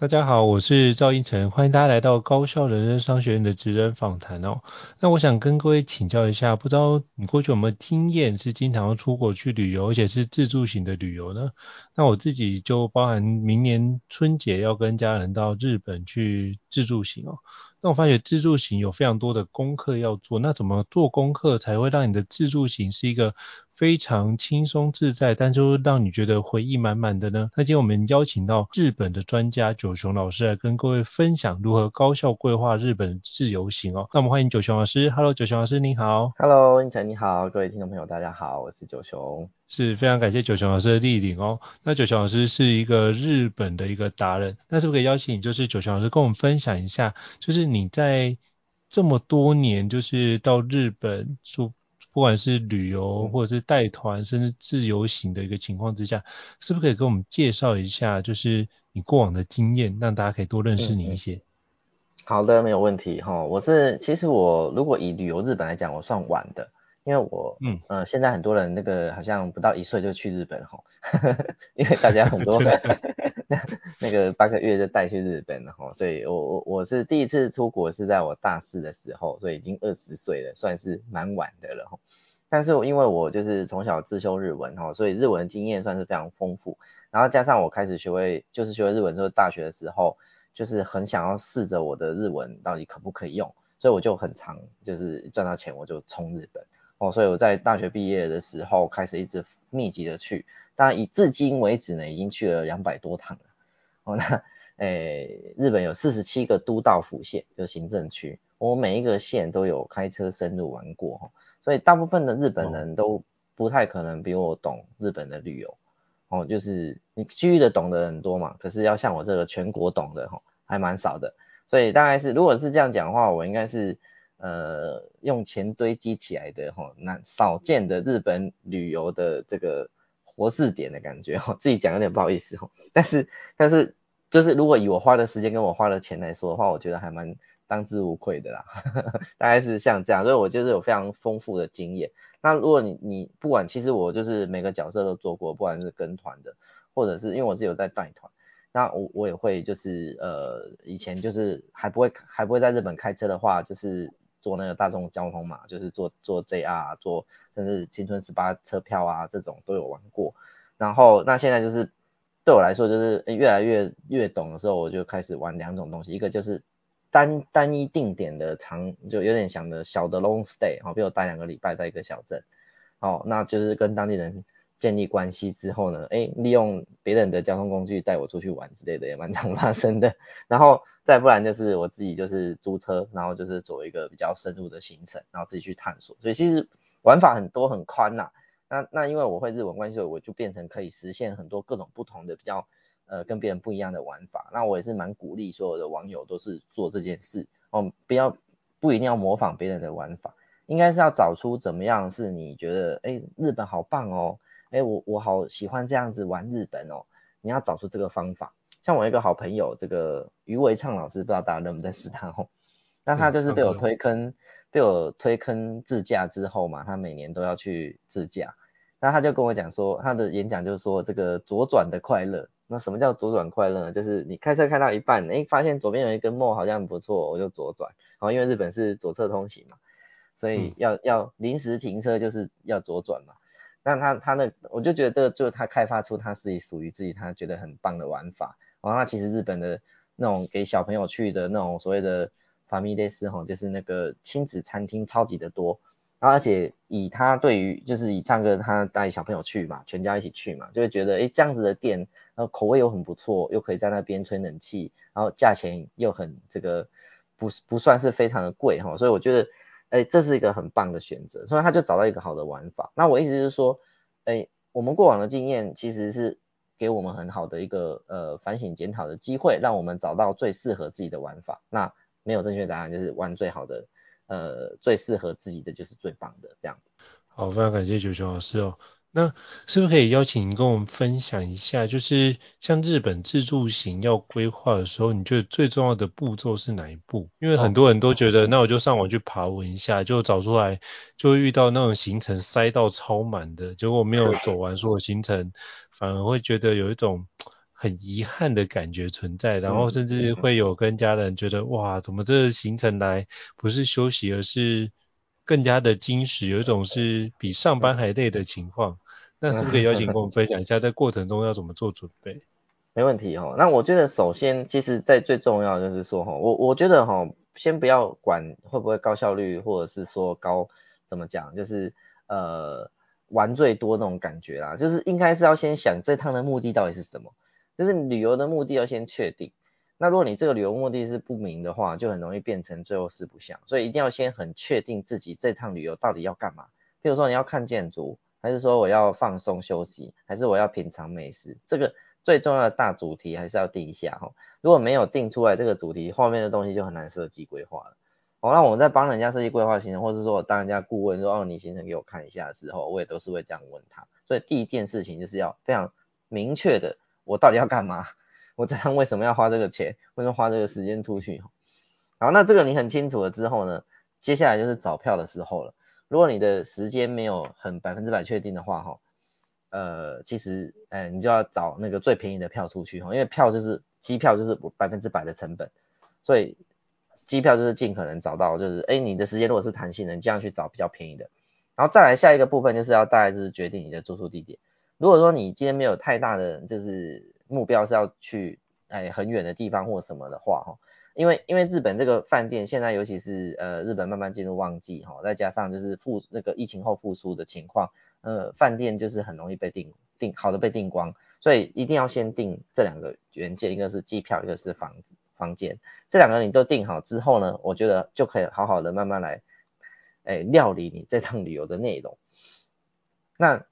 大家好，我是赵英成，欢迎大家来到高校人生商学院的职人访谈哦。那我想跟各位请教一下，不知道你过去有没有经验是经常出国去旅游，而且是自助型的旅游呢？那我自己就包含明年春节要跟家人到日本去自助型哦。那我发觉自助行有非常多的功课要做，那怎么做功课才会让你的自助行是一个非常轻松自在，但是又让你觉得回忆满满的呢？那今天我们邀请到日本的专家九雄老师来跟各位分享如何高效规划日本自由行哦。那我们欢迎九雄老师，Hello，九雄老师您好。Hello，你好，各位听众朋友大家好，我是九雄。是非常感谢九雄老师的莅临哦。那九雄老师是一个日本的一个达人，那是不是可以邀请你，就是九雄老师跟我们分享一下，就是你在这么多年，就是到日本住，不管是旅游或者是带团，甚至自由行的一个情况之下，是不是可以给我们介绍一下，就是你过往的经验，让大家可以多认识你一些？嗯嗯、好的，没有问题哈。我是其实我如果以旅游日本来讲，我算晚的。因为我嗯呃现在很多人那个好像不到一岁就去日本吼，因为大家很多人 那个八个月就带去日本了吼，所以我我我是第一次出国是在我大四的时候，所以已经二十岁了，算是蛮晚的了吼。但是我因为我就是从小自修日文吼，所以日文的经验算是非常丰富。然后加上我开始学会就是学会日文之后，大学的时候就是很想要试着我的日文到底可不可以用，所以我就很常就是赚到钱我就冲日本。哦，所以我在大学毕业的时候开始一直密集的去，当然以至今为止呢，已经去了两百多趟了。哦，那诶、欸，日本有四十七个都道府县，就是行政区，我每一个县都有开车深入玩过，所以大部分的日本人都不太可能比我懂日本的旅游。哦，就是你区域的懂得很多嘛，可是要像我这个全国懂的，哈，还蛮少的。所以大概是，如果是这样讲的话，我应该是。呃，用钱堆积起来的哈，那少见的日本旅游的这个活字典的感觉哈，自己讲有点不好意思哈，但是但是就是如果以我花的时间跟我花的钱来说的话，我觉得还蛮当之无愧的啦，大概是像这样，所以我就是有非常丰富的经验。那如果你你不管，其实我就是每个角色都做过，不管是跟团的，或者是因为我是有在带团，那我我也会就是呃以前就是还不会还不会在日本开车的话，就是。坐那个大众交通嘛，就是坐坐 JR，坐甚至青春十八车票啊，这种都有玩过。然后那现在就是对我来说，就是越来越越懂的时候，我就开始玩两种东西，一个就是单单一定点的长，就有点像的小的 long stay，好，比如待两个礼拜在一个小镇，哦，那就是跟当地人。建立关系之后呢，哎，利用别人的交通工具带我出去玩之类的也蛮常发生的。然后再不然就是我自己就是租车，然后就是走一个比较深入的行程，然后自己去探索。所以其实玩法很多很宽呐、那那因为我会日文关系，我就变成可以实现很多各种不同的比较呃跟别人不一样的玩法。那我也是蛮鼓励所有的网友都是做这件事哦，不要不一定要模仿别人的玩法，应该是要找出怎么样是你觉得哎日本好棒哦。哎，我我好喜欢这样子玩日本哦！你要找出这个方法。像我一个好朋友，这个余维畅老师，不知道大家认不认识他哦？那他就是被我推坑，被我推坑自驾之后嘛，他每年都要去自驾。那他就跟我讲说，他的演讲就是说这个左转的快乐。那什么叫左转快乐呢？就是你开车开到一半，哎，发现左边有一根木好像不错，我就左转。然后因为日本是左侧通行嘛，所以要、嗯、要临时停车就是要左转嘛。那他他那，我就觉得这个就是他开发出他自己属于自己他觉得很棒的玩法。然后那其实日本的那种给小朋友去的那种所谓的ファミレス吼，就是那个亲子餐厅超级的多。然后而且以他对于就是以唱歌他带小朋友去嘛，全家一起去嘛，就会觉得诶这样子的店，然后口味又很不错，又可以在那边吹冷气，然后价钱又很这个不不算是非常的贵哈，所以我觉得。 哎，这是一个很棒的选择，所以他就找到一个好的玩法。那我意思是说，哎，我们过往的经验其实是给我们很好的一个呃反省检讨的机会，让我们找到最适合自己的玩法。那没有正确答案，就是玩最好的，呃，最适合自己的就是最棒的这样。好，非常感谢九九老师哦。那是不是可以邀请您跟我们分享一下，就是像日本自助行要规划的时候，你觉得最重要的步骤是哪一步？因为很多人都觉得，那我就上网去爬文一下，就找出来，就会遇到那种行程塞到超满的，结果没有 走完所有行程，反而会觉得有一种很遗憾的感觉存在，然后甚至会有跟家人觉得，哇，怎么这个行程来不是休息，而是更加的精实，有一种是比上班还累的情况。那是不是可以邀请跟我们分享一下，在过程中要怎么做准备？没问题哈。那我觉得首先，其实在最重要的就是说哈，我我觉得哈，先不要管会不会高效率，或者是说高怎么讲，就是呃玩最多那种感觉啦。就是应该是要先想这趟的目的到底是什么，就是旅游的目的要先确定。那如果你这个旅游目的是不明的话，就很容易变成最后四不像。所以一定要先很确定自己这趟旅游到底要干嘛。比如说你要看建筑，还是说我要放松休息，还是我要品尝美食？这个最重要的大主题还是要定一下哈。如果没有定出来这个主题，后面的东西就很难设计规划了。好，那我们在帮人家设计规划行程，或者说我当人家顾问说哦，你行程给我看一下的时候，我也都是会这样问他。所以第一件事情就是要非常明确的，我到底要干嘛？我这样为什么要花这个钱？为什么花这个时间出去？好，那这个你很清楚了之后呢，接下来就是找票的时候了。如果你的时间没有很百分之百确定的话，哈，呃，其实，哎，你就要找那个最便宜的票出去，哈，因为票就是机票就是百分之百的成本，所以机票就是尽可能找到，就是，哎，你的时间如果是弹性的，你这样去找比较便宜的。然后再来下一个部分就是要大概就是决定你的住宿地点。如果说你今天没有太大的就是目标是要去哎很远的地方或什么的话，哈。因为因为日本这个饭店现在尤其是呃日本慢慢进入旺季哈，再加上就是复那个疫情后复苏的情况，呃饭店就是很容易被订订好的被订光，所以一定要先订这两个原件，一个是机票，一个是房子房间，这两个你都订好之后呢，我觉得就可以好好的慢慢来，哎料理你这趟旅游的内容。那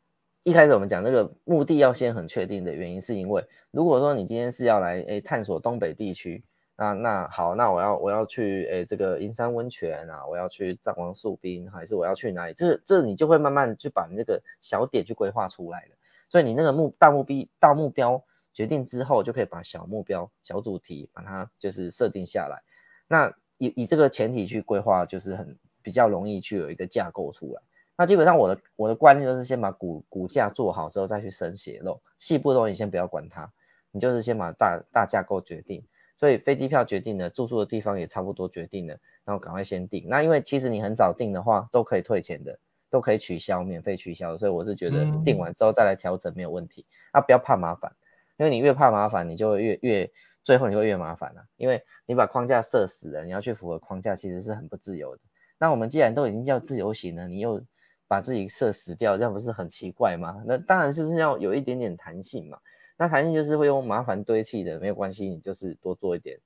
一开始我们讲那个目的要先很确定的原因，是因为如果说你今天是要来诶探索东北地区。那那好，那我要我要去诶、这个银山温泉啊，我要去藏王树冰，还是我要去哪里？这这你就会慢慢去把那个小点去规划出来了。所以你那个目大目标大目标决定之后，就可以把小目标小主题把它就是设定下来。那以以这个前提去规划，就是很比较容易去有一个架构出来。那基本上我的我的观念就是先把骨骨架做好之后再去生血肉，细部的东西先不要管它，你就是先把大大架构决定。所以飞机票决定了，住宿的地方也差不多决定了，然后赶快先订。那因为其实你很早订的话，都可以退钱的，都可以取消，免费取消。所以我是觉得订完之后再来调整没有问题。啊，不要怕麻烦，因为你越怕麻烦，你就会越越最后你会越麻烦了啊。因为你把框架设死了，你要去符合框架，其实是很不自由的。那我们既然都已经叫自由行了，你又把自己设死掉，这样不是很奇怪吗？那当然就是要有一点点弹性嘛。那弹性就是会用麻烦堆砌的，没有关系，你就是多做一点，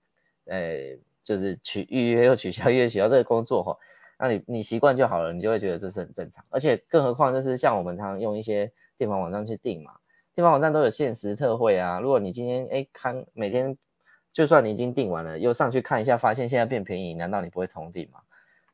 哎，就是取预约又取消，预约取消这个工作哈，那你你习惯就好了，你就会觉得这是很正常。而且更何况就是像我们常常用一些订房网站去订嘛，订房网站都有限时特惠啊。如果你今天哎看每天，就算你已经订完了，又上去看一下，发现现在变便宜，难道你不会重订吗？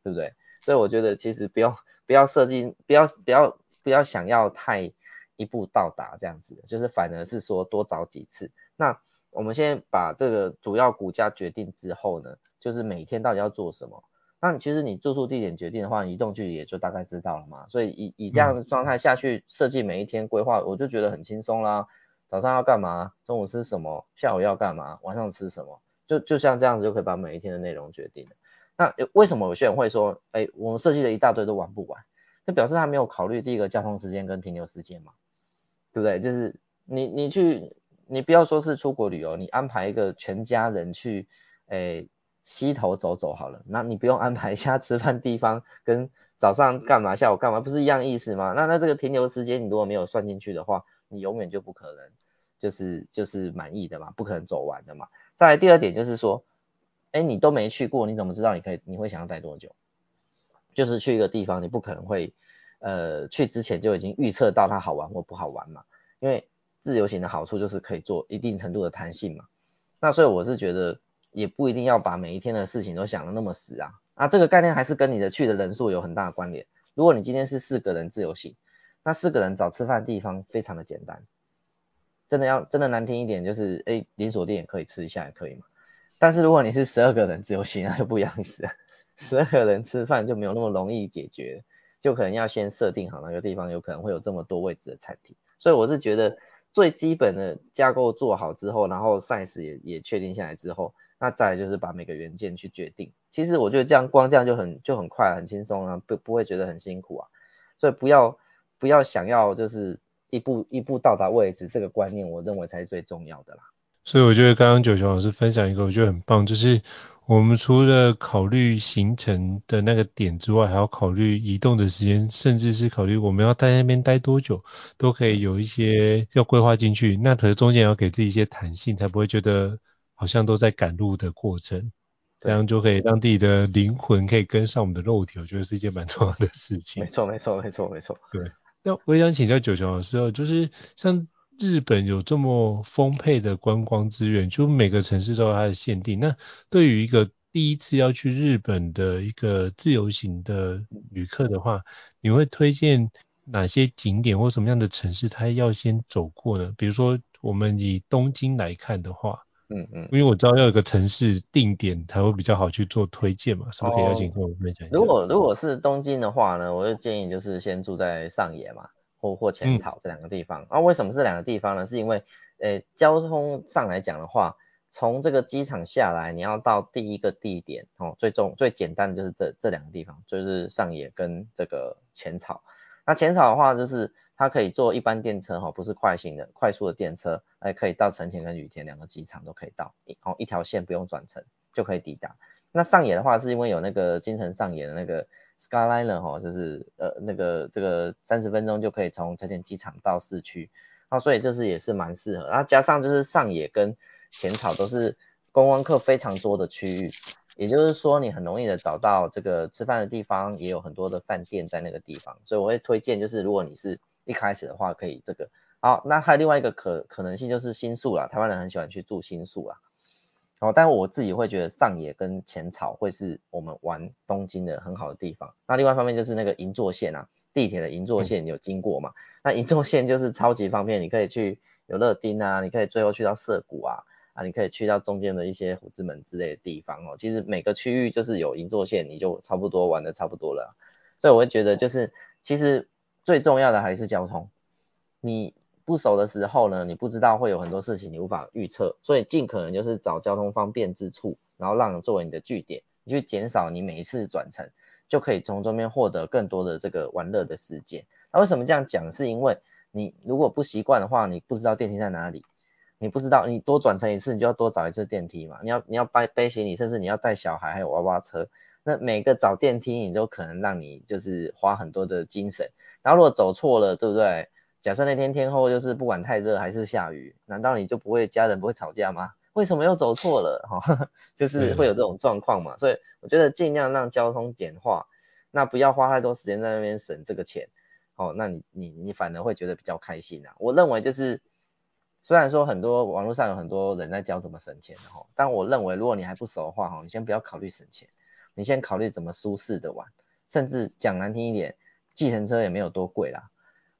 对不对？所以我觉得其实不要不要设计，不要不要不要想要太。一步到达这样子，就是反而是说多找几次。那我们先把这个主要骨架决定之后呢，就是每天到底要做什么。那其实你住宿地点决定的话，移动距离也就大概知道了嘛。所以以以这样的状态下去设计每一天规划，我就觉得很轻松啦。早上要干嘛？中午吃什么？下午要干嘛？晚上吃什么？就就像这样子就可以把每一天的内容决定了。那为什么有些人会说，哎，我们设计了一大堆都玩不完？就表示他没有考虑第一个交通时间跟停留时间嘛。对不对？就是你你去，你不要说是出国旅游，你安排一个全家人去，诶，溪头走走好了。那你不用安排一下吃饭地方，跟早上干嘛，下午干嘛，不是一样意思吗？那那这个停留时间你如果没有算进去的话，你永远就不可能就是就是满意的嘛，不可能走完的嘛。再来第二点就是说，诶，你都没去过，你怎么知道你可以你会想要待多久？就是去一个地方，你不可能会。呃，去之前就已经预测到它好玩或不好玩嘛，因为自由行的好处就是可以做一定程度的弹性嘛。那所以我是觉得也不一定要把每一天的事情都想的那么死啊。啊，这个概念还是跟你的去的人数有很大的关联。如果你今天是四个人自由行，那四个人找吃饭的地方非常的简单，真的要真的难听一点就是，哎，连锁店也可以吃一下也可以嘛。但是如果你是十二个人自由行，那就不一样意思了。十二个人吃饭就没有那么容易解决，就可能要先设定好那个地方有可能会有这么多位置的餐厅。所以我是觉得最基本的架构做好之后，然后 size 也也确定下来之后，那再来就是把每个元件去决定。其实我觉得这样光这样就很就很快很轻松啊，不不会觉得很辛苦啊。所以不要不要想要就是一步一步到达位置这个观念，我认为才是最重要的啦。所以我觉得刚刚九雄老师分享一个，我觉得很棒，就是我们除了考虑行程的那个点之外，还要考虑移动的时间，甚至是考虑我们要待在那边待多久，都可以有一些要规划进去。那可是中间要给自己一些弹性，才不会觉得好像都在赶路的过程，这样就可以让自己的灵魂可以跟上我们的肉体，我觉得是一件蛮重要的事情。没错，没错，没错，没错。对，那我也想请教九雄老师哦，就是像。日本有这么丰沛的观光资源，就每个城市都有它的限定。那对于一个第一次要去日本的一个自由行的旅客的话，你会推荐哪些景点或什么样的城市他要先走过呢？比如说我们以东京来看的话，嗯嗯，因为我知道要有个城市定点才会比较好去做推荐嘛，是不是可以邀请跟我们分享一下？如果如果是东京的话呢，我就建议就是先住在上野嘛。或或浅草这两个地方，嗯、啊，为什么是两个地方呢？是因为，呃，交通上来讲的话，从这个机场下来，你要到第一个地点，哦，最重最简单的就是这这两个地方，就是上野跟这个浅草。那浅草的话，就是它可以坐一般电车，哈，不是快行的快速的电车，哎，可以到成田跟羽田两个机场都可以到，哦，一条线不用转乘就可以抵达。那上野的话，是因为有那个京城上野的那个。Skyliner 哈，就是呃那个这个三十分钟就可以从成田机场到市区，啊，所以这是也是蛮适合。然后加上就是上野跟浅草都是观光客非常多的区域，也就是说你很容易的找到这个吃饭的地方，也有很多的饭店在那个地方，所以我会推荐就是如果你是一开始的话可以这个。好，那还有另外一个可可能性就是新宿啦，台湾人很喜欢去住新宿啦。哦，但我自己会觉得上野跟浅草会是我们玩东京的很好的地方。那另外一方面就是那个银座线啊，地铁的银座线有经过嘛？嗯、那银座线就是超级方便，你可以去有乐町啊，你可以最后去到涩谷啊，啊，你可以去到中间的一些虎之门之类的地方哦。其实每个区域就是有银座线，你就差不多玩的差不多了。所以我会觉得就是，其实最重要的还是交通，你。不熟的时候呢，你不知道会有很多事情你无法预测，所以尽可能就是找交通方便之处，然后让作为你的据点，你去减少你每一次转乘，就可以从中间获得更多的这个玩乐的时间。那为什么这样讲？是因为你如果不习惯的话，你不知道电梯在哪里，你不知道你多转乘一次，你就要多找一次电梯嘛。你要你要背背行李，甚至你要带小孩还有娃娃车，那每个找电梯你都可能让你就是花很多的精神。然后如果走错了，对不对？假设那天天后就是不管太热还是下雨，难道你就不会家人不会吵架吗？为什么又走错了？哈，就是会有这种状况嘛。所以我觉得尽量让交通简化，那不要花太多时间在那边省这个钱。哦，那你你你反而会觉得比较开心啊。我认为就是虽然说很多网络上有很多人在教怎么省钱的哈，但我认为如果你还不熟的话哈，你先不要考虑省钱，你先考虑怎么舒适的玩，甚至讲难听一点，计程车也没有多贵啦。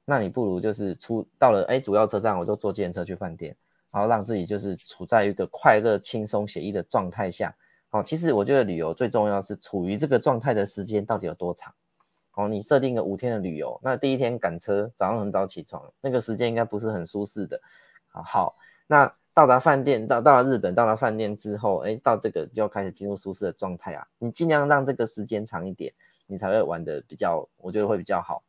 那你不如就是出到了哎主要车站，我就坐计程车去饭店，然后让自己就是处在一个快乐、轻松、写意的状态下。好，其实我觉得旅游最重要是处于这个状态的时间到底有多长。好，你设定个五天的旅游，那第一天赶车，早上很早起床，那个时间应该不是很舒适的。好，好，那到达饭店，到到了日本，到了饭店之后，哎，到这个就要开始进入舒适的状态啊。你尽量让这个时间长一点，你才会玩的比较，我觉得会比较好。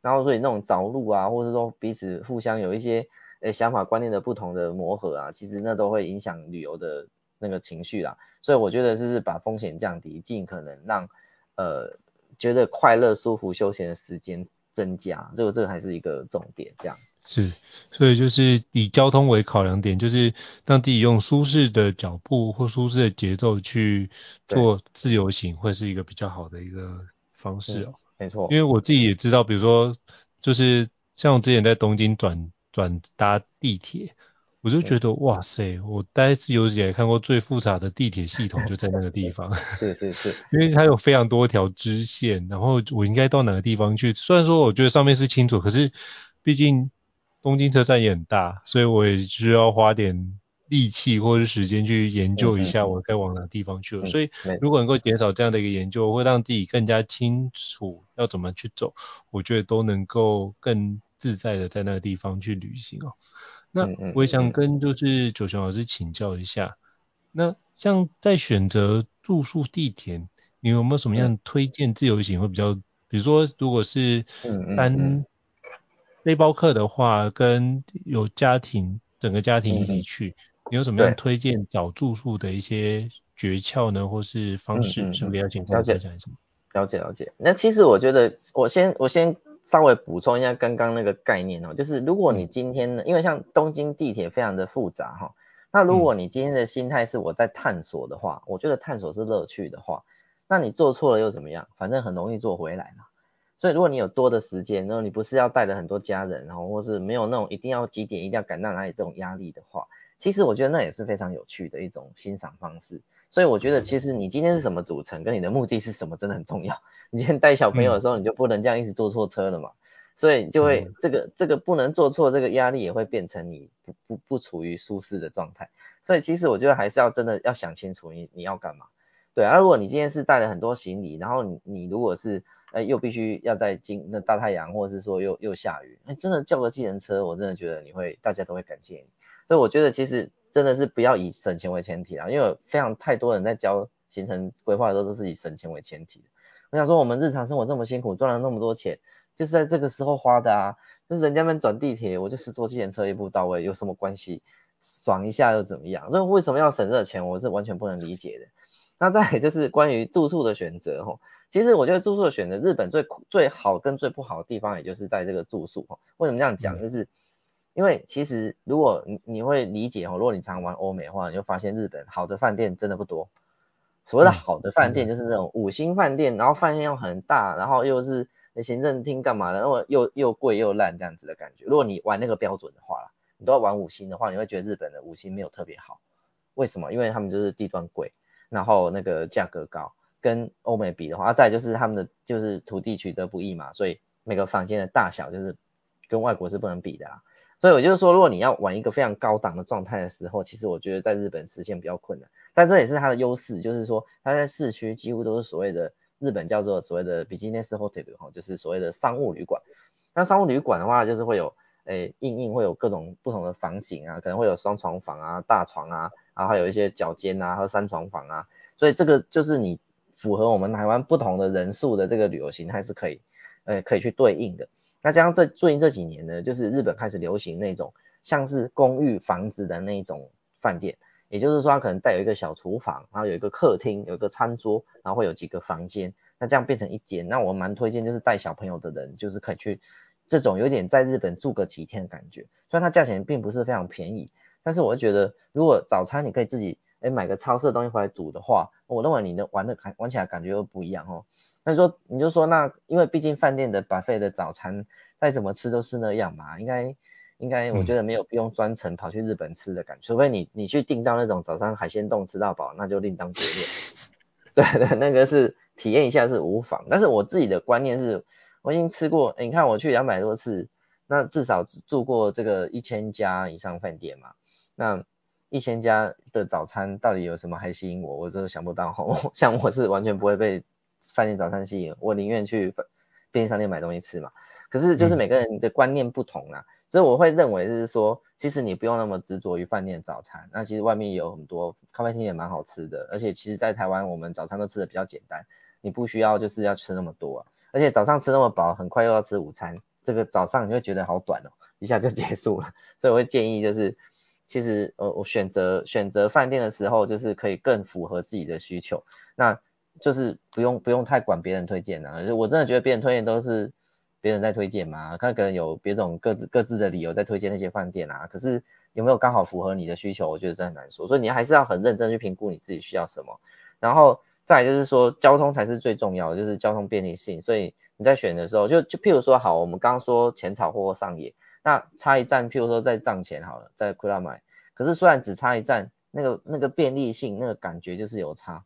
然后所以那种找路啊，或者说彼此互相有一些诶、欸、想法观念的不同的磨合啊，其实那都会影响旅游的那个情绪啦。所以我觉得就是把风险降低，尽可能让呃觉得快乐、舒服、休闲的时间增加，这个这个还是一个重点。这样是，所以就是以交通为考量点，就是让自己用舒适的脚步或舒适的节奏去做自由行，会是一个比较好的一个方式哦。没错，因为我自己也知道，比如说，就是像我之前在东京转转搭地铁，我就觉得、嗯、哇塞，我待自由以来看过最复杂的地铁系统就在那个地方。是是是，因为它有非常多条支线，然后我应该到哪个地方去？虽然说我觉得上面是清楚，可是毕竟东京车站也很大，所以我也需要花点力气或者是时间去研究一下我该往哪个地方去了。嗯、所以如果能够减少这样的一个研究，会让自己更加清楚要怎么去走，我觉得都能够更自在的在那个地方去旅行哦。那我也想跟就是九雄老师请教一下，那像在选择住宿地点，你有没有什么样推荐自由行会比较？比如说如果是单背包客的话，跟有家庭整个家庭一起去，你有什么样推荐找住宿的一些诀窍呢，或是方式？是不是要请分享一下？了解了解。那其实我觉得，我先我先。稍微补充一下刚刚那个概念哦，就是如果你今天呢，因为像东京地铁非常的复杂哈，那如果你今天的心态是我在探索的话，我觉得探索是乐趣的话，那你做错了又怎么样？反正很容易做回来嘛。所以如果你有多的时间，然后你不是要带着很多家人，然后或是没有那种一定要几点一定要赶到哪里这种压力的话，其实我觉得那也是非常有趣的一种欣赏方式。所以我觉得，其实你今天是什么组成，跟你的目的是什么，真的很重要。你今天带小朋友的时候，你就不能这样一直坐错车了嘛。所以就会这个这个不能坐错，这个压力也会变成你不不不处于舒适的状态。所以其实我觉得还是要真的要想清楚你你要干嘛。对啊，如果你今天是带了很多行李，然后你你如果是呃又必须要在今那大太阳，或者是说又又下雨，哎，真的叫个计程车，我真的觉得你会大家都会感谢你。所以我觉得其实。真的是不要以省钱为前提啦，因为有非常太多人在教行程规划的时候都是以省钱为前提。我想说，我们日常生活这么辛苦，赚了那么多钱，就是在这个时候花的啊。就是人家们转地铁，我就是坐计程车一步到位，有什么关系？爽一下又怎么样？那为什么要省这个钱？我是完全不能理解的。那再来就是关于住宿的选择齁，其实我觉得住宿的选择，日本最最好跟最不好的地方，也就是在这个住宿哈。为什么这样讲？就是。因为其实如果你你会理解哦，如果你常玩欧美的话，你就发现日本好的饭店真的不多。所谓的好的饭店就是那种五星饭店，然后饭店又很大，然后又是行政厅干嘛的，然后又又贵又烂这样子的感觉。如果你玩那个标准的话，你都要玩五星的话，你会觉得日本的五星没有特别好。为什么？因为他们就是地段贵，然后那个价格高，跟欧美比的话，再就是他们的就是土地取得不易嘛，所以每个房间的大小就是跟外国是不能比的啊。所以我就是说，如果你要玩一个非常高档的状态的时候，其实我觉得在日本实现比较困难。但这也是它的优势，就是说它在市区几乎都是所谓的日本叫做所谓的 business hotel 哈，就是所谓的商务旅馆。那商务旅馆的话，就是会有诶，硬硬会有各种不同的房型啊，可能会有双床房啊、大床啊，然后还有一些角间啊和三床房啊。所以这个就是你符合我们台湾不同的人数的这个旅游形态是可以，呃，可以去对应的。那加上这最近这几年呢，就是日本开始流行那种像是公寓房子的那种饭店，也就是说它可能带有一个小厨房，然后有一个客厅，有一个餐桌，然后会有几个房间，那这样变成一间。那我蛮推荐就是带小朋友的人，就是可以去这种有点在日本住个几天的感觉。虽然它价钱并不是非常便宜，但是我觉得如果早餐你可以自己诶买个超市的东西回来煮的话，我认为你的玩的感玩起来感觉又不一样哦。那说你就说那，因为毕竟饭店的 buffet 的早餐再怎么吃都是那样嘛，应该应该我觉得没有不用专程跑去日本吃的感觉，除非你你去订到那种早餐海鲜冻吃到饱，那就另当别论。对对，那个是体验一下是无妨，但是我自己的观念是，我已经吃过，你看我去两百多次，那至少住过这个一千家以上饭店嘛，那一千家的早餐到底有什么还吸引我，我真的想不到，像我是完全不会被。饭店早餐吸引我，宁愿去便利商店买东西吃嘛。可是就是每个人的观念不同啦，嗯、所以我会认为就是说，其实你不用那么执着于饭店早餐。那其实外面有很多咖啡厅也蛮好吃的，而且其实在台湾我们早餐都吃的比较简单，你不需要就是要吃那么多啊。而且早上吃那么饱，很快又要吃午餐，这个早上你会觉得好短哦，一下就结束了。所以我会建议就是，其实呃我选择选择饭店的时候，就是可以更符合自己的需求。那就是不用不用太管别人推荐啊，我真的觉得别人推荐都是别人在推荐嘛，看可能有别种各自各自的理由在推荐那些饭店啊，可是有没有刚好符合你的需求，我觉得这很难说，所以你还是要很认真去评估你自己需要什么，然后再就是说交通才是最重要的，就是交通便利性，所以你在选的时候就就譬如说好，我们刚刚说浅草或上野，那差一站譬如说在藏前好了，在库拉买，可是虽然只差一站，那个那个便利性，那个感觉就是有差。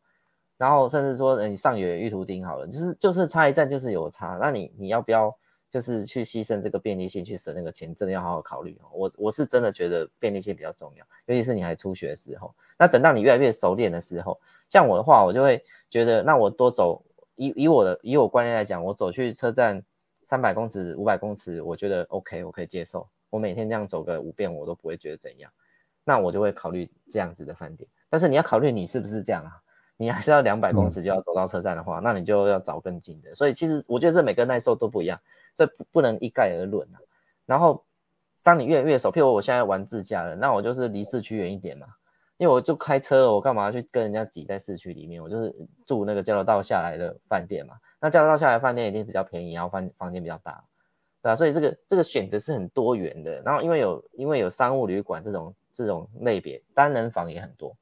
然后甚至说，你上有玉图钉好了，就是就是差一站就是有差。那你你要不要就是去牺牲这个便利性去省那个钱？真的要好好考虑。我我是真的觉得便利性比较重要，尤其是你还初学的时候。那等到你越来越熟练的时候，像我的话，我就会觉得，那我多走以以我的以我观念来讲，我走去车站三百公尺、五百公尺，我觉得 OK，我可以接受。我每天这样走个五遍，我都不会觉得怎样。那我就会考虑这样子的饭店。但是你要考虑你是不是这样啊？你还是要两百公尺就要走到车站的话，嗯、那你就要找更近的。所以其实我觉得这每个耐受都不一样，所以不不能一概而论啊。然后当你越来越熟，譬如我现在玩自驾了，那我就是离市区远一点嘛，因为我就开车了，我干嘛去跟人家挤在市区里面？我就是住那个交流道下来的饭店嘛。那交流道下来饭店一定比较便宜，然后房房间比较大，对吧？所以这个这个选择是很多元的。然后因为有因为有商务旅馆这种这种类别，单人房也很多。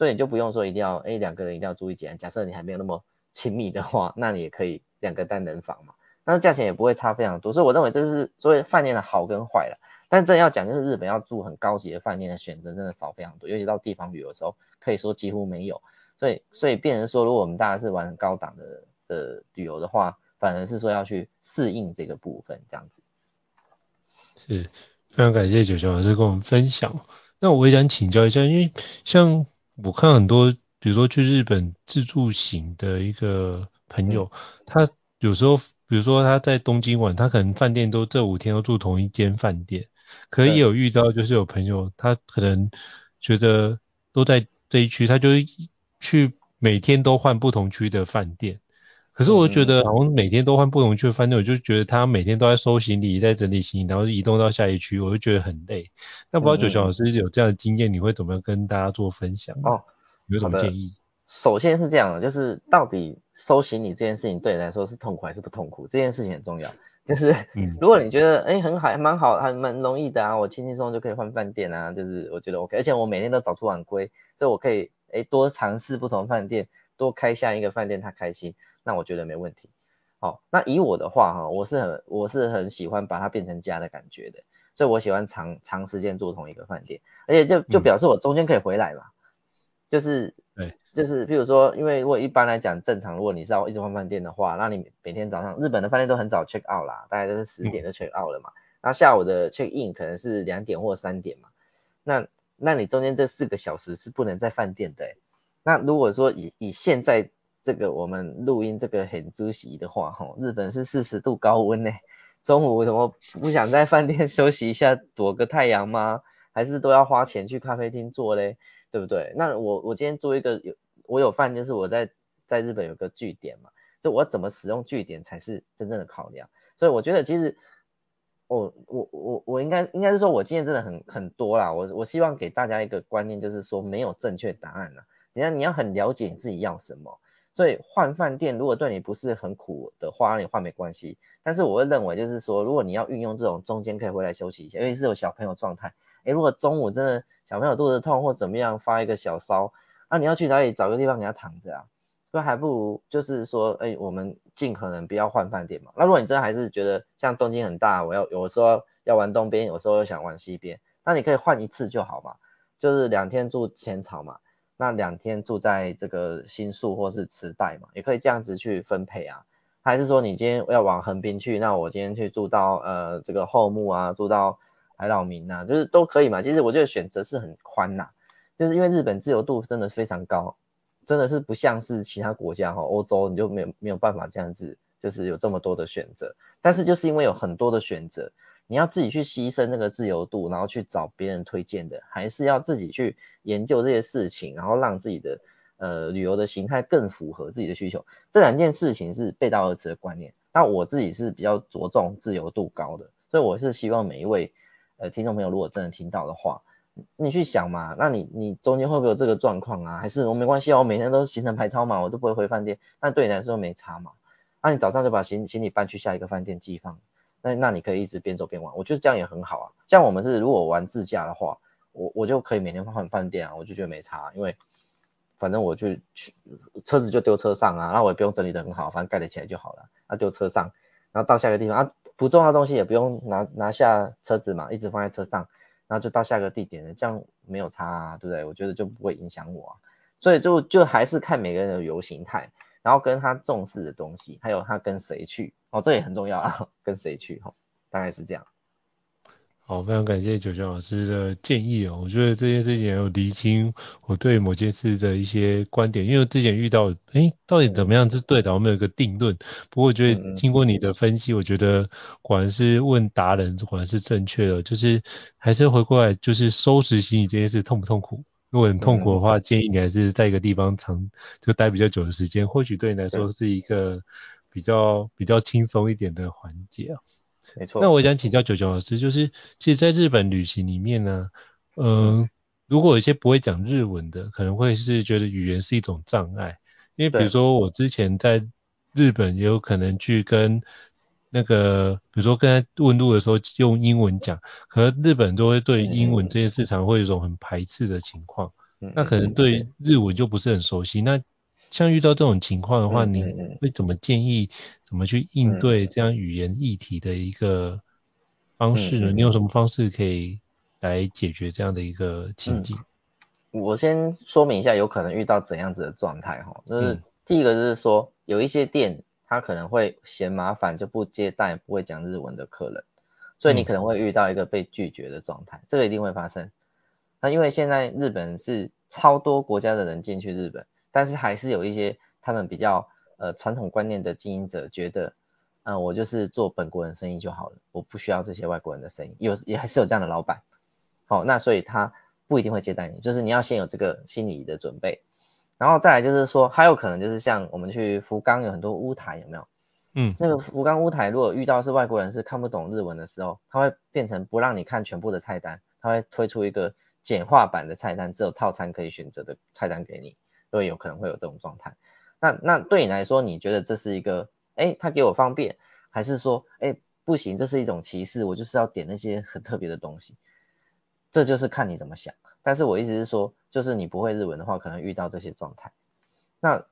所以你就不用说一定要，哎，两个人一定要住一间。假设你还没有那么亲密的话，那你也可以两个单人房嘛。但是价钱也不会差非常多。所以我认为这是所谓饭店的好跟坏了。但是真要讲，就是日本要住很高级的饭店的选择真的少非常多，尤其到地方旅游的时候，可以说几乎没有。所以所以变成说，如果我们大家是玩很高档的的旅游的话，反而是说要去适应这个部分这样子。是，非常感谢九九老师跟我们分享。那我也想请教一下，因为像。我看很多，比如说去日本自助型的一个朋友，他有时候，比如说他在东京玩，他可能饭店都这五天都住同一间饭店，可以有遇到就是有朋友他可能觉得都在这一区，他就去每天都换不同区的饭店。可是我觉得好像每天都换不同区的饭店，我就觉得他每天都在收行李，在整理行李，然后移动到下一区，我就觉得很累。那不知道九九老师有这样的经验，你会怎么样跟大家做分享？哦，有什么建议？首先是这样的，就是到底收行李这件事情对你来说是痛苦还是不痛苦？这件事情很重要。就是如果你觉得哎很好，还蛮好，还蛮容易的啊，我轻轻松松就可以换饭店啊，就是我觉得 OK，而且我每天都早出晚归，所以我可以哎多尝试不同饭店，多开下一个饭店，他开心。那我觉得没问题。好，那以我的话哈，我是很我是很喜欢把它变成家的感觉的，所以我喜欢长长时间住同一个饭店，而且就就表示我中间可以回来嘛，嗯、就是对，就是譬如说，因为如果一般来讲正常，如果你是要一直换饭店的话，那你每天早上日本的饭店都很早 check out 啦，大概都是十点就 check out 了嘛，然后下午的 check in 可能是两点或三点嘛，那那你中间这四个小时是不能在饭店的，那如果说以以现在。这个我们录音这个很主席的话，哈，日本是四十度高温呢，中午怎么不想在饭店 休息一下，躲个太阳吗？还是都要花钱去咖啡厅坐嘞，对不对？那我我今天做一个有我有饭，就是我在在日本有个据点嘛，就我怎么使用据点才是真正的考量。所以我觉得其实，我我我我应该应该是说，我今天真的很很多啦。我我希望给大家一个观念，就是说没有正确答案啦。你要你要很了解你自己要什么。所以换饭店如果对你不是很苦的话，你换没关系。但是我会认为就是说，如果你要运用这种中间可以回来休息一下，尤其是有小朋友状态，诶，如果中午真的小朋友肚子痛或怎么样发一个小烧，那你要去哪里找个地方给他躺着啊？所以还不如就是说，诶，我们尽可能不要换饭店嘛。那如果你真的还是觉得像东京很大，我要有时候要玩东边，有时候又想玩西边，那你可以换一次就好嘛，就是两天住浅草嘛。那两天住在这个新宿或是池袋嘛，也可以这样子去分配啊。还是说你今天要往横滨去，那我今天去住到呃这个后木啊，住到海老名啊，就是都可以嘛。其实我觉得选择是很宽呐，就是因为日本自由度真的非常高，真的是不像是其他国家哈，欧洲你就没有没有办法这样子，就是有这么多的选择。但是就是因为有很多的选择。你要自己去牺牲那个自由度，然后去找别人推荐的，还是要自己去研究这些事情，然后让自己的呃旅游的形态更符合自己的需求？这两件事情是背道而驰的观念。那我自己是比较着重自由度高的，所以我是希望每一位呃听众朋友，如果真的听到的话，你去想嘛，那你你中间会不会有这个状况啊？还是我没关系哦，我每天都行程排超嘛，我都不会回饭店，那对你来说没差嘛？那你早上就把行行李搬去下一个饭店寄放。那那你可以一直边走边玩，我觉得这样也很好啊。像我们是如果玩自驾的话，我我就可以每天换换饭店啊，我就觉得没差，因为反正我就去车子就丢车上啊，那我也不用整理得很好，反正盖得起来就好了，那丢车上，然后到下一个地方啊，不重要的东西也不用拿拿下车子嘛，一直放在车上，然后就到下个地点了，这样没有差啊，对不对？我觉得就不会影响我啊。所以就就还是看每个人的旅游形态，然后跟他重视的东西，还有他跟谁去哦，这也很重要啊，跟谁去哦，大概是这样。好，非常感谢九泉老师的建议哦。我觉得这件事情有厘清我对某件事的一些观点，因为之前遇到，哎，到底怎么样是对的，我没有一个定论。不过我觉得经过你的分析，我觉得果然是问达人，果然是正确的。就是还是回过来，就是收拾行李这件事痛不痛苦？如果很痛苦的话，建议你还是在一个地方长就待比较久的时间，或许对你来说是一个比较比较轻松一点的环节啊。没错。那我想请教九九老师，就是其实，在日本旅行里面呢，嗯、呃，如果有一些不会讲日文的，可能会是觉得语言是一种障碍，因为比如说我之前在日本也有可能去跟那个，比如说跟他问路的时候用英文讲，可能日本人都会对英文这件事常会有一种很排斥的情况，那可能对日文就不是很熟悉，那。像遇到这种情况的话，你会怎么建议怎么去应对这样语言议题的一个方式呢？你有什么方式可以来解决这样的一个情境？我先说明一下，有可能遇到怎样子的状态哈，就是第一个就是说，有一些店他可能会嫌麻烦就不接待不会讲日文的客人，所以你可能会遇到一个被拒绝的状态，这个一定会发生。那因为现在日本是超多国家的人进去日本。但是还是有一些他们比较呃传统观念的经营者觉得，嗯、呃，我就是做本国人生意就好了，我不需要这些外国人的生意，有也还是有这样的老板，好、哦，那所以他不一定会接待你，就是你要先有这个心理的准备，然后再来就是说，还有可能就是像我们去福冈有很多屋台有没有？嗯，那个福冈屋台如果遇到是外国人是看不懂日文的时候，他会变成不让你看全部的菜单，他会推出一个简化版的菜单，只有套餐可以选择的菜单给你。所以有可能会有这种状态，那那对你来说，你觉得这是一个，哎，他给我方便，还是说，哎，不行，这是一种歧视，我就是要点那些很特别的东西，这就是看你怎么想。但是我意思是说，就是你不会日文的话，可能遇到这些状态，那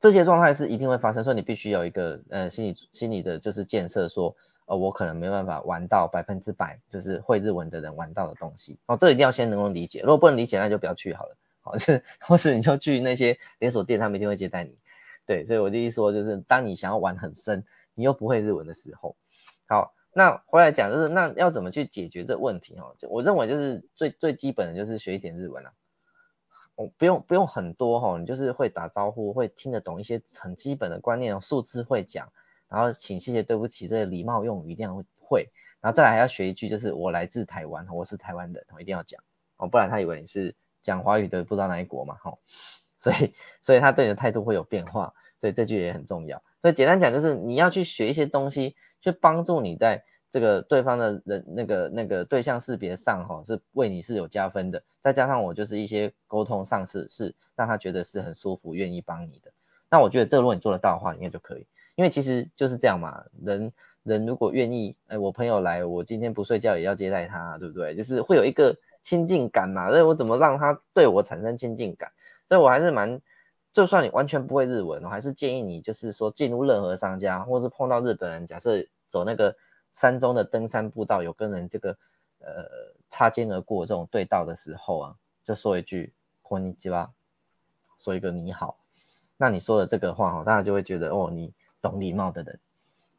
这些状态是一定会发生，所以你必须有一个，呃，心理心理的就是建设，说，呃，我可能没办法玩到百分之百，就是会日文的人玩到的东西，哦，这一定要先能够理解，如果不能理解，那就不要去好了。好，是或是你就去那些连锁店，他们一定会接待你。对，所以我就一说，就是当你想要玩很深，你又不会日文的时候，好，那回来讲就是那要怎么去解决这问题哈？就我认为就是最最基本的就是学一点日文啊，我不用不用很多哈，你就是会打招呼，会听得懂一些很基本的观念，数字会讲，然后请谢谢对不起这些礼貌用语一定要会，然后再来还要学一句就是我来自台湾，我是台湾人，我一定要讲哦，不然他以为你是。讲华语的不知道哪一国嘛，吼，所以所以他对你的态度会有变化，所以这句也很重要。所以简单讲就是你要去学一些东西，去帮助你在这个对方的人那个那个对象识别上，哈，是为你是有加分的。再加上我就是一些沟通上是是让他觉得是很舒服，愿意帮你的。那我觉得这如果你做得到的话，应该就可以。因为其实就是这样嘛，人人如果愿意，哎，我朋友来，我今天不睡觉也要接待他，对不对？就是会有一个。亲近感嘛，所以我怎么让他对我产生亲近感？所以我还是蛮，就算你完全不会日文，我还是建议你，就是说进入任何商家，或是碰到日本人，假设走那个山中的登山步道，有跟人这个呃擦肩而过这种对道的时候啊，就说一句こんにちは，说一个你好，那你说的这个话哈，大家就会觉得哦，你懂礼貌的人，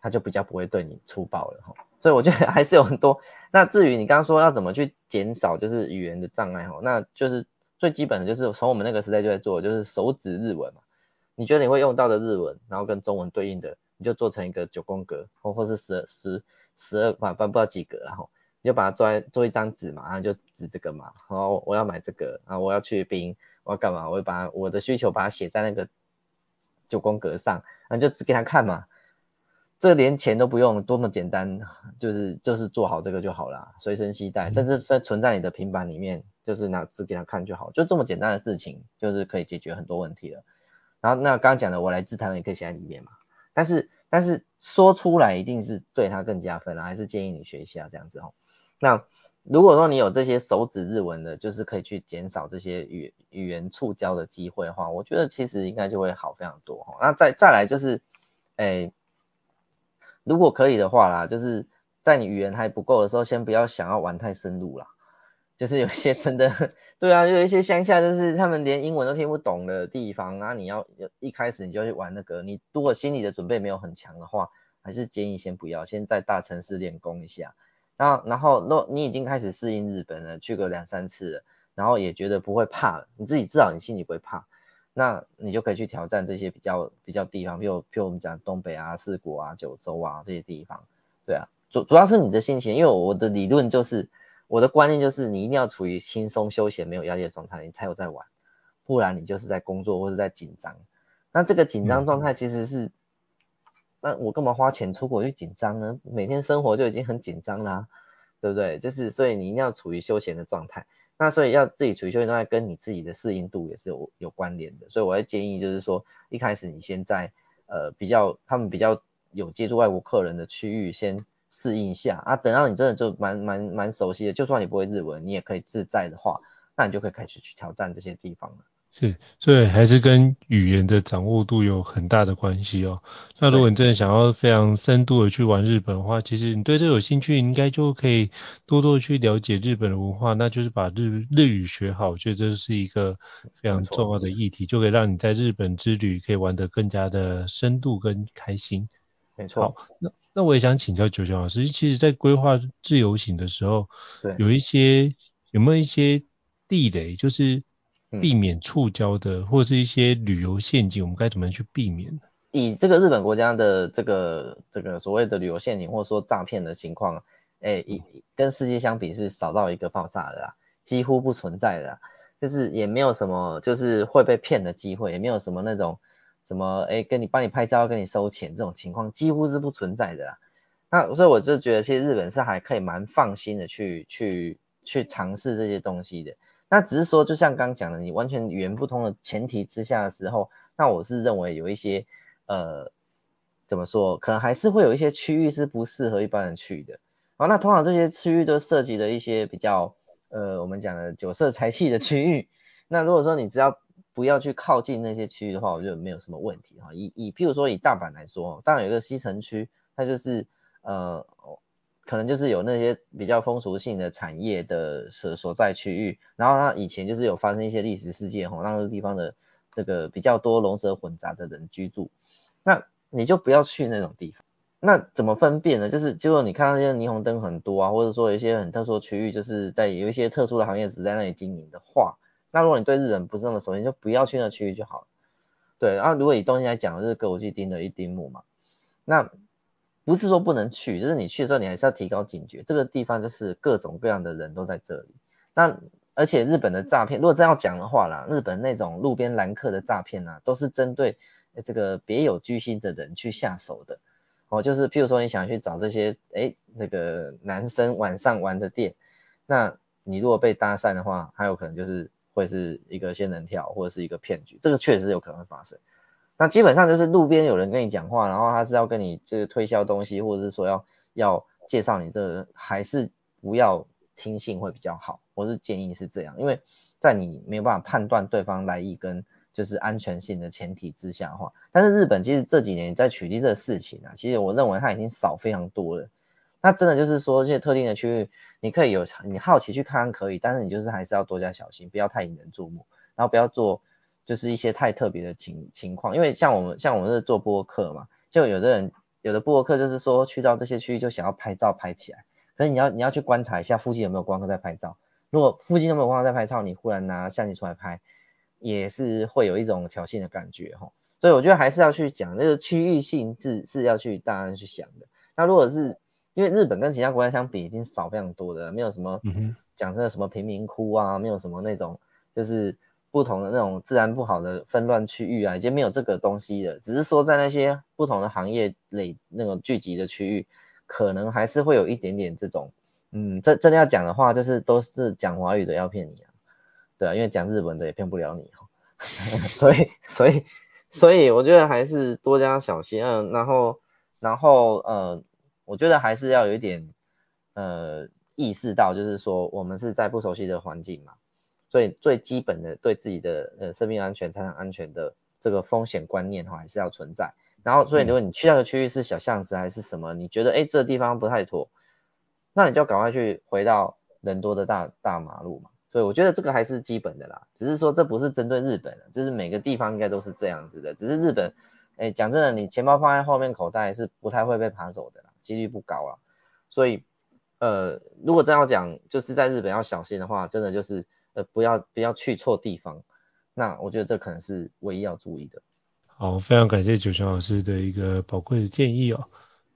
他就比较不会对你粗暴了哈。所以我觉得还是有很多。那至于你刚刚说要怎么去减少就是语言的障碍哈，那就是 最基本的就是从我们那个时代就在做，就是手指日文嘛。你觉得你会用到的日文，然后跟中文对应的，你就做成一个九宫格，或或是十十十二反正不知道几格，然后你就把它做做一张纸嘛，然后就指这个嘛，然后我要买这个，然后我要去冰，我要干嘛？我会把我的需求把它写在那个九宫格上，然后就指给他看嘛。这连钱都不用，多么简单，就是就是做好这个就好了，随身携带，甚至在存在你的平板里面，就是拿纸给他看就好，就这么简单的事情，就是可以解决很多问题了。然后那刚刚讲的我来自台湾也可以写在里面嘛，但是但是说出来一定是对他更加分了，还是建议你学一下这样子哦。那如果说你有这些手指日文的，就是可以去减少这些语语言触交的机会的话，我觉得其实应该就会好非常多哈。那再再来就是，诶。如果可以的话啦，就是在你语言还不够的时候，先不要想要玩太深入啦。就是有些真的，对啊，有一些乡下就是他们连英文都听不懂的地方，然后你要一开始你就去玩那个，你如果心理的准备没有很强的话，还是建议先不要，先在大城市练功一下。然后，然后，若你已经开始适应日本了，去个两三次了，然后也觉得不会怕了，你自己至少你心里不会怕，那你就可以去挑战这些比较比较地方，比如，比如我们讲东北啊、四国啊、九州啊这些地方，对啊，主主要是你的心情，因为我的理论就是，我的观念就是，你一定要处于轻松休闲、没有压力的状态，你才有在玩，不然你就是在工作或者在紧张，那这个紧张状态其实是。嗯那我干嘛花钱出国去紧张呢？每天生活就已经很紧张啦，对不对？就是所以你一定要处于休闲的状态。那所以要自己处于休息状态，跟你自己的适应度也是有有关联的。所以我会建议就是说，一开始你先在呃比较他们比较有接触外国客人的区域先适应一下啊，等到你真的就蛮蛮蛮熟悉的，就算你不会日文，你也可以自在的话，那你就可以开始去挑战这些地方了。是，所以还是跟语言的掌握度有很大的关系哦。那如果你真的想要非常深度的去玩日本的话，其实你对这有兴趣，你应该就可以多多去了解日本的文化，那就是把日日语学好。我觉得这是一个非常重要的议题，就可以让你在日本之旅可以玩得更加的深度跟开心。没错。好，那那我也想请教九九老师，其实在规划自由行的时候，对，有一些有没有一些地雷，就是。避免触礁的，或者是一些旅游陷阱，我们该怎么去避免？以这个日本国家的这个这个所谓的旅游陷阱，或者说诈骗的情况，哎，以跟世界相比是少到一个爆炸的啦，几乎不存在的啦，就是也没有什么就是会被骗的机会，也没有什么那种什么哎跟你帮你拍照跟你收钱这种情况，几乎是不存在的啦。那所以我就觉得，其实日本是还可以蛮放心的去去去尝试这些东西的。那只是说，就像刚讲的，你完全语言不通的前提之下的时候，那我是认为有一些呃，怎么说，可能还是会有一些区域是不适合一般人去的。好，那通常这些区域都涉及的一些比较呃，我们讲的酒色财气的区域。那如果说你只要不要去靠近那些区域的话，我觉得没有什么问题哈。以以譬如说以大阪来说，当然有一个西城区，它就是呃。可能就是有那些比较风俗性的产业的所所在区域，然后它以前就是有发生一些历史事件吼，让这个地方的这个比较多龙蛇混杂的人居住，那你就不要去那种地方。那怎么分辨呢？就是结果你看到那些霓虹灯很多啊，或者说有一些很特殊的区域，就是在有一些特殊的行业只在那里经营的话，那如果你对日本不是那么熟悉，就不要去那区域就好了。对，然后如果以东京来讲，就是歌舞伎町的一丁目嘛，那。不是说不能去，就是你去的时候，你还是要提高警觉。这个地方就是各种各样的人都在这里。那而且日本的诈骗，如果真要讲的话啦，日本那种路边拦客的诈骗呢，都是针对这个别有居心的人去下手的。哦，就是譬如说你想去找这些哎那个男生晚上玩的店，那你如果被搭讪的话，还有可能就是会是一个仙人跳或者是一个骗局，这个确实有可能发生。那基本上就是路边有人跟你讲话，然后他是要跟你这个推销东西，或者是说要要介绍你这个，还是不要听信会比较好。我是建议是这样，因为在你没有办法判断对方来意跟就是安全性的前提之下的话，但是日本其实这几年在取缔这个事情啊，其实我认为它已经少非常多了。那真的就是说这些特定的区域，你可以有你好奇去看看可以，但是你就是还是要多加小心，不要太引人注目，然后不要做。就是一些太特别的情情况，因为像我们像我们是做播客嘛，就有的人有的播客就是说去到这些区域就想要拍照拍起来，可是你要你要去观察一下附近有没有光客在拍照，如果附近都没有光客在拍照，你忽然拿相机出来拍，也是会有一种挑衅的感觉哈，所以我觉得还是要去讲那个区域性质是要去大家去想的。那如果是因为日本跟其他国家相比已经少非常多的，没有什么讲真的什么贫民窟啊，没有什么那种就是。不同的那种治安不好的纷乱区域啊，已经没有这个东西了。只是说在那些不同的行业类那种聚集的区域，可能还是会有一点点这种，嗯，真真的要讲的话，就是都是讲华语的要骗你啊，对啊，因为讲日文的也骗不了你哈。所以所以所以我觉得还是多加小心，嗯，然后然后呃，我觉得还是要有一点呃意识到，就是说我们是在不熟悉的环境嘛。所以最基本的对自己的呃生命安全、财产安全的这个风险观念哈，还是要存在。然后，所以如果你去那个区域是小巷子还是什么，你觉得哎这个地方不太妥，那你就赶快去回到人多的大大马路嘛。所以我觉得这个还是基本的啦，只是说这不是针对日本，就是每个地方应该都是这样子的。只是日本，哎，讲真的，你钱包放在后面口袋是不太会被扒走的啦，几率不高啦。所以，呃，如果真要讲，就是在日本要小心的话，真的就是呃不要不要去错地方。那我觉得这可能是唯一要注意的。好，非常感谢九雄老师的一个宝贵的建议哦。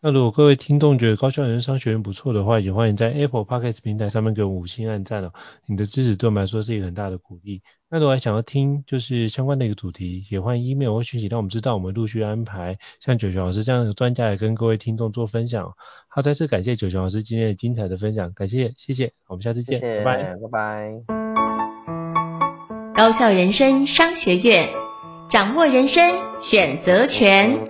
那如果各位听众觉得高校人商学院不错的话，也欢迎在 Apple Podcast 平台上面给我五星按赞哦。你的支持对我们来说是一个很大的鼓励。那如果还想要听就是相关的一个主题，也欢迎 email 或讯息让我们知道，我们陆续安排像九雄老师这样的专家来跟各位听众做分享。好，再次感谢九雄老师今天的精彩的分享，感谢，谢谢，我们下次见，谢谢，拜拜，拜拜。高校人生商学院掌握人生选择权。